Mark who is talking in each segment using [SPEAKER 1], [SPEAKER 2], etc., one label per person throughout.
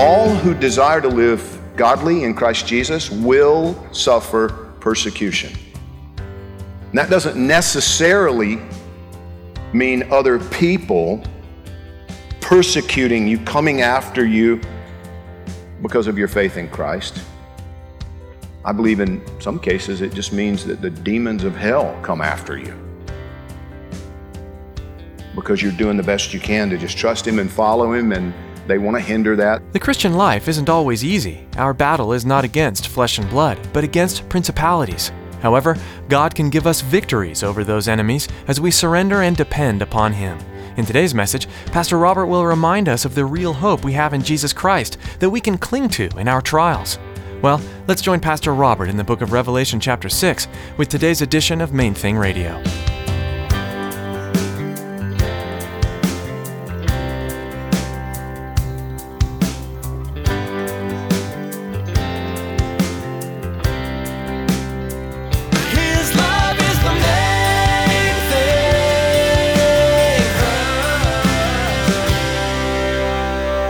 [SPEAKER 1] All who desire to live godly in Christ Jesus will suffer persecution. And that doesn't necessarily mean other people persecuting you, coming after you because of your faith in Christ. I believe in some cases it just means that the demons of hell come after you because you're doing the best you can to just trust Him and follow Him, and they want to hinder that.
[SPEAKER 2] The Christian life isn't always easy. Our battle is not against flesh and blood, but against principalities. However, God can give us victories over those enemies as we surrender and depend upon Him. In today's message, Pastor Robert will remind us of the real hope we have in Jesus Christ that we can cling to in our trials. Well, let's join Pastor Robert in the book of Revelation, chapter 6, with today's edition of Main Thing Radio.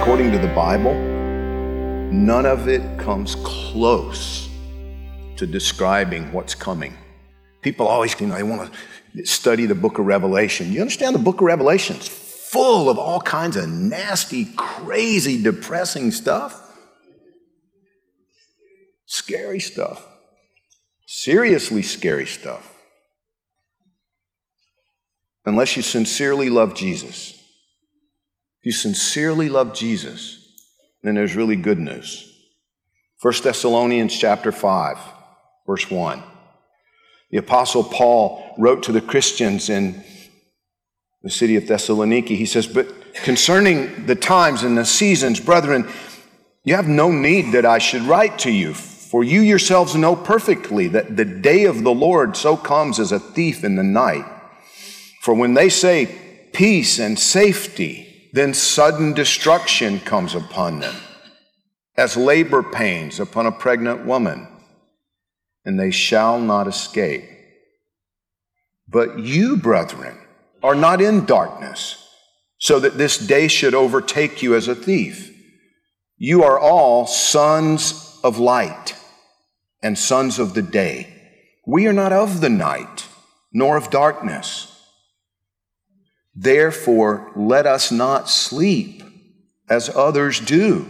[SPEAKER 1] According to the Bible, none of it comes close to describing what's coming. People always, you know, they want to study the book of Revelation. You understand the book of Revelation's full of all kinds of nasty, crazy, depressing stuff. Scary stuff. Seriously scary stuff. Unless you sincerely love Jesus. If you sincerely love Jesus, then there's really good news. 1 Thessalonians chapter 5, verse 1. The apostle Paul wrote to the Christians in the city of Thessaloniki. He says, "But concerning the times and the seasons, brethren, you have no need that I should write to you, for you yourselves know perfectly that the day of the Lord so comes as a thief in the night. For when they say peace and safety, then sudden destruction comes upon them, as labor pains upon a pregnant woman, and they shall not escape. But you, brethren, are not in darkness, so that this day should overtake you as a thief. You are all sons of light and sons of the day. We are not of the night, nor of darkness. Therefore, let us not sleep as others do,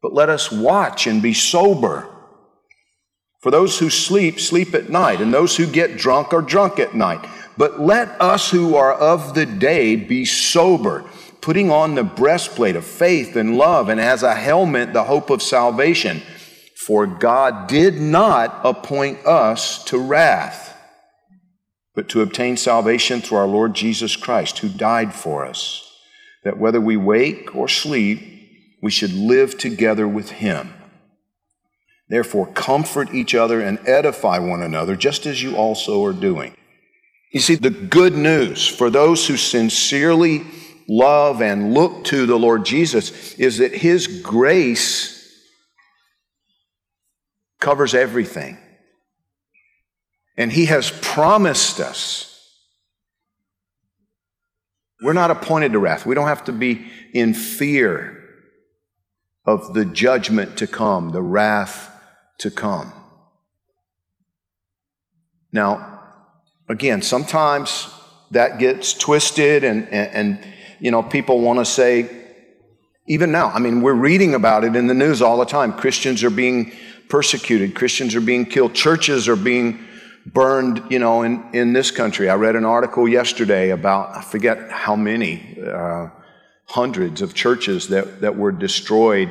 [SPEAKER 1] but let us watch and be sober. For those who sleep, sleep at night, and those who get drunk are drunk at night. But let us who are of the day be sober, putting on the breastplate of faith and love, and as a helmet, the hope of salvation. For God did not appoint us to wrath, but to obtain salvation through our Lord Jesus Christ, who died for us, that whether we wake or sleep, we should live together with him. Therefore, comfort each other and edify one another, just as you also are doing. You see, the good news for those who sincerely love and look to the Lord Jesus is that His grace covers everything. And He has promised us. We're not appointed to wrath. We don't have to be in fear of the judgment to come, the wrath to come. Now, again, sometimes that gets twisted, and, and, and you know, people want to say, even now, I mean, we're reading about it in the news all the time. Christians are being persecuted, Christians are being killed, churches are being burned, you know, in, in this country. I read an article yesterday about, I forget how many, uh, hundreds of churches that, that were destroyed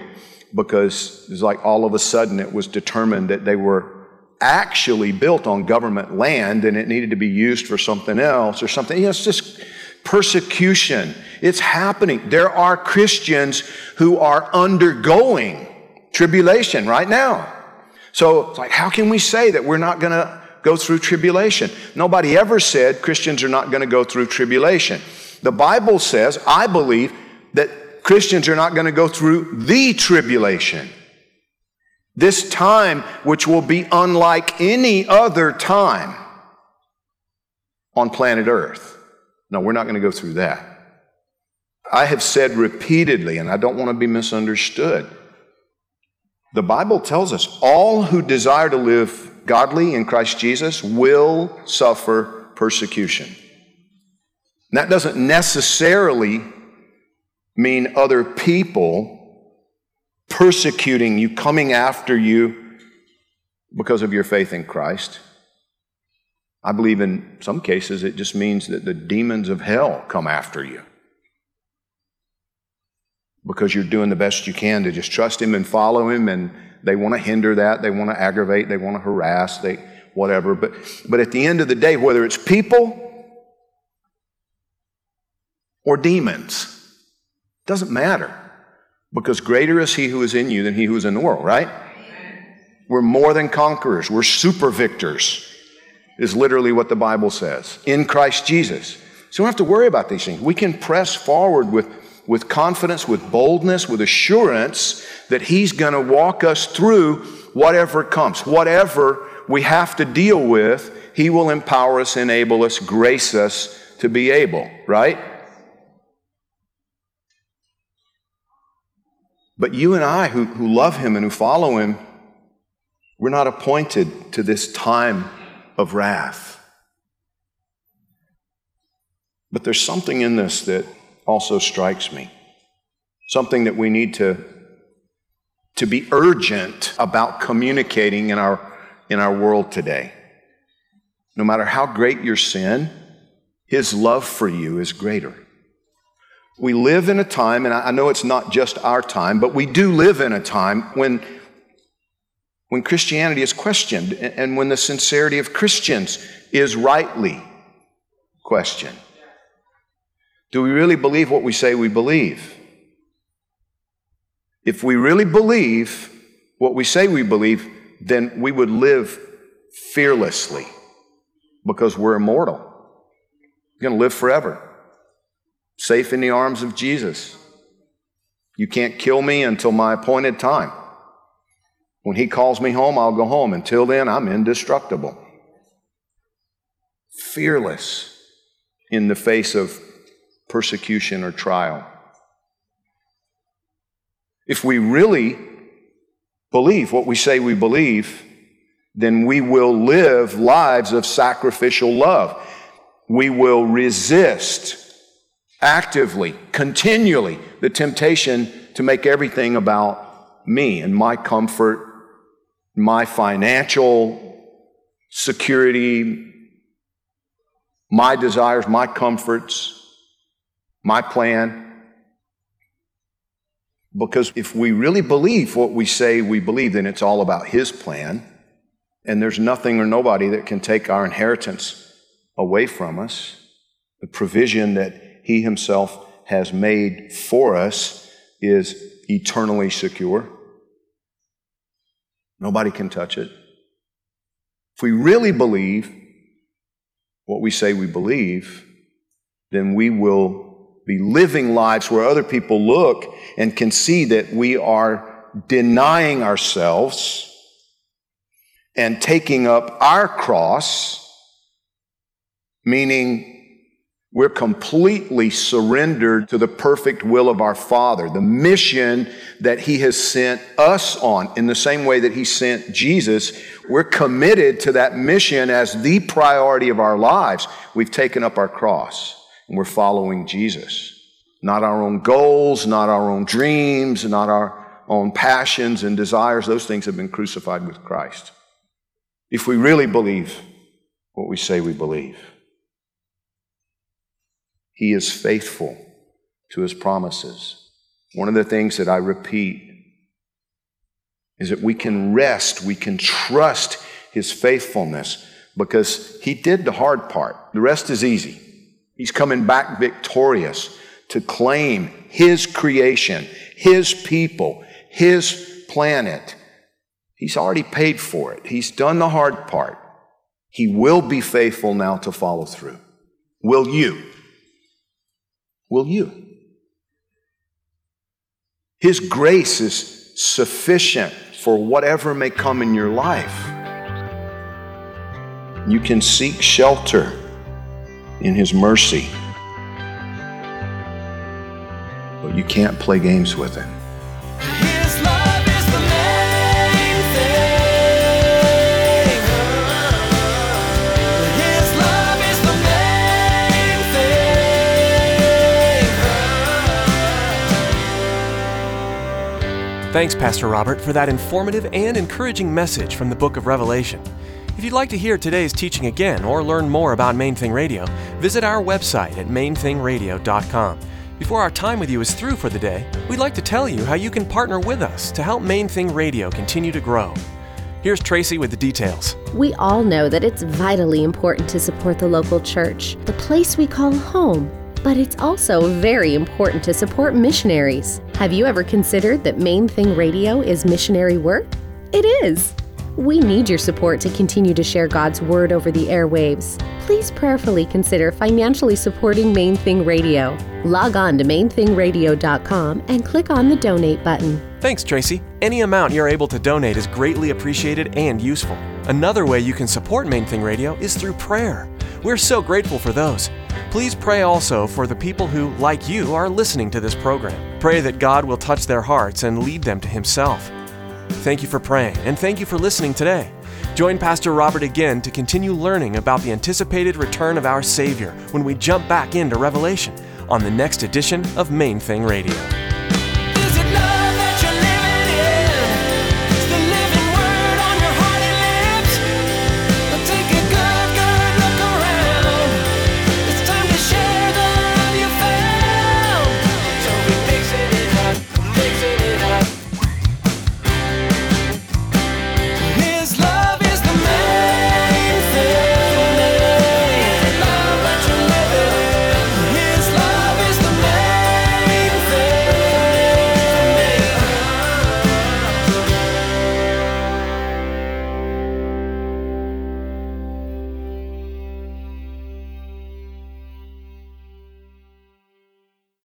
[SPEAKER 1] because it was like all of a sudden it was determined that they were actually built on government land and it needed to be used for something else or something. You know, it's just persecution. It's happening. There are Christians who are undergoing tribulation right now. So it's like, how can we say that we're not going to go through tribulation? Nobody ever said Christians are not going to go through tribulation. The Bible says, I believe, that Christians are not going to go through the tribulation. This time, which will be unlike any other time on planet Earth. No, we're not going to go through that. I have said repeatedly, and I don't want to be misunderstood. The Bible tells us all who desire to live godly in Christ Jesus will suffer persecution. And that doesn't necessarily mean other people persecuting you, coming after you because of your faith in Christ. I believe in some cases it just means that the demons of hell come after you because you're doing the best you can to just trust Him and follow Him, and they want to hinder that, they want to aggravate, they want to harass, they whatever. But but at the end of the day, whether it's people or demons, doesn't matter because greater is He who is in you than He who is in the world. Right? We're more than conquerors. We're super victors. Is literally what the Bible says in Christ Jesus. So we don't have to worry about these things. We can press forward with with confidence, with boldness, with assurance that He's going to walk us through whatever comes, whatever we have to deal with. He will empower us, enable us, grace us to be able, right? But you and I, who, who love Him and who follow Him, we're not appointed to this time of wrath. But there's something in this that also strikes me. Something that we need to, to be urgent about communicating in our, in our world today. No matter how great your sin, His love for you is greater. We live in a time, and I know it's not just our time, but we do live in a time when, when Christianity is questioned and when the sincerity of Christians is rightly questioned. Do we really believe what we say we believe? If we really believe what we say we believe, then we would live fearlessly because we're immortal. We're going to live forever, safe in the arms of Jesus. You can't kill me until my appointed time. When he calls me home, I'll go home. Until then, I'm indestructible. Fearless in the face of persecution or trial. If we really believe what we say we believe, then we will live lives of sacrificial love. We will resist actively, continually, the temptation to make everything about me and my comfort, my financial security, my desires, my comforts my plan. Because if we really believe what we say we believe, then it's all about His plan. And there's nothing or nobody that can take our inheritance away from us. The provision that He Himself has made for us is eternally secure. Nobody can touch it. If we really believe what we say we believe, then we will be living lives where other people look and can see that we are denying ourselves and taking up our cross, meaning we're completely surrendered to the perfect will of our Father, the mission that He has sent us on. In the same way that He sent Jesus, we're committed to that mission as the priority of our lives. We've taken up our cross and we're following Jesus. Not our own goals, not our own dreams, not our own passions and desires. Those things have been crucified with Christ. If we really believe what we say we believe, He is faithful to his promises. One of the things that I repeat is that we can rest, we can trust his faithfulness because he did the hard part. The rest is easy. He's coming back victorious to claim his creation, his people, his planet. He's already paid for it. He's done the hard part. He will be faithful now to follow through. Will you? Will you? His grace is sufficient for whatever may come in your life. You can seek shelter in His mercy, but you can't play games with Him.
[SPEAKER 3] His love is the main thing. His love is the main thing.
[SPEAKER 2] Thanks, Pastor Robert, for that informative and encouraging message from the book of Revelation. If you'd like to hear today's teaching again or learn more about Main Thing Radio, visit our website at mainthingradio.com. Before our time with you is through for the day, we'd like to tell you how you can partner with us to help Main Thing Radio continue to grow. Here's Tracy with the details.
[SPEAKER 4] We all know that it's vitally important to support the local church, the place we call home. But it's also very important to support missionaries. Have you ever considered that Main Thing Radio is missionary work? It is. We need your support to continue to share God's Word over the airwaves. Please prayerfully consider financially supporting Main Thing Radio. Log on to mainthingradio.com and click on the donate button.
[SPEAKER 2] Thanks, Tracy. Any amount you're able to donate is greatly appreciated and useful. Another way you can support Main Thing Radio is through prayer. We're so grateful for those. Please pray also for the people who, like you, are listening to this program. Pray that God will touch their hearts and lead them to Himself. Thank you for praying, and thank you for listening today. Join Pastor Robert again to continue learning about the anticipated return of our Savior when we jump back into Revelation on the next edition of Main Thing Radio.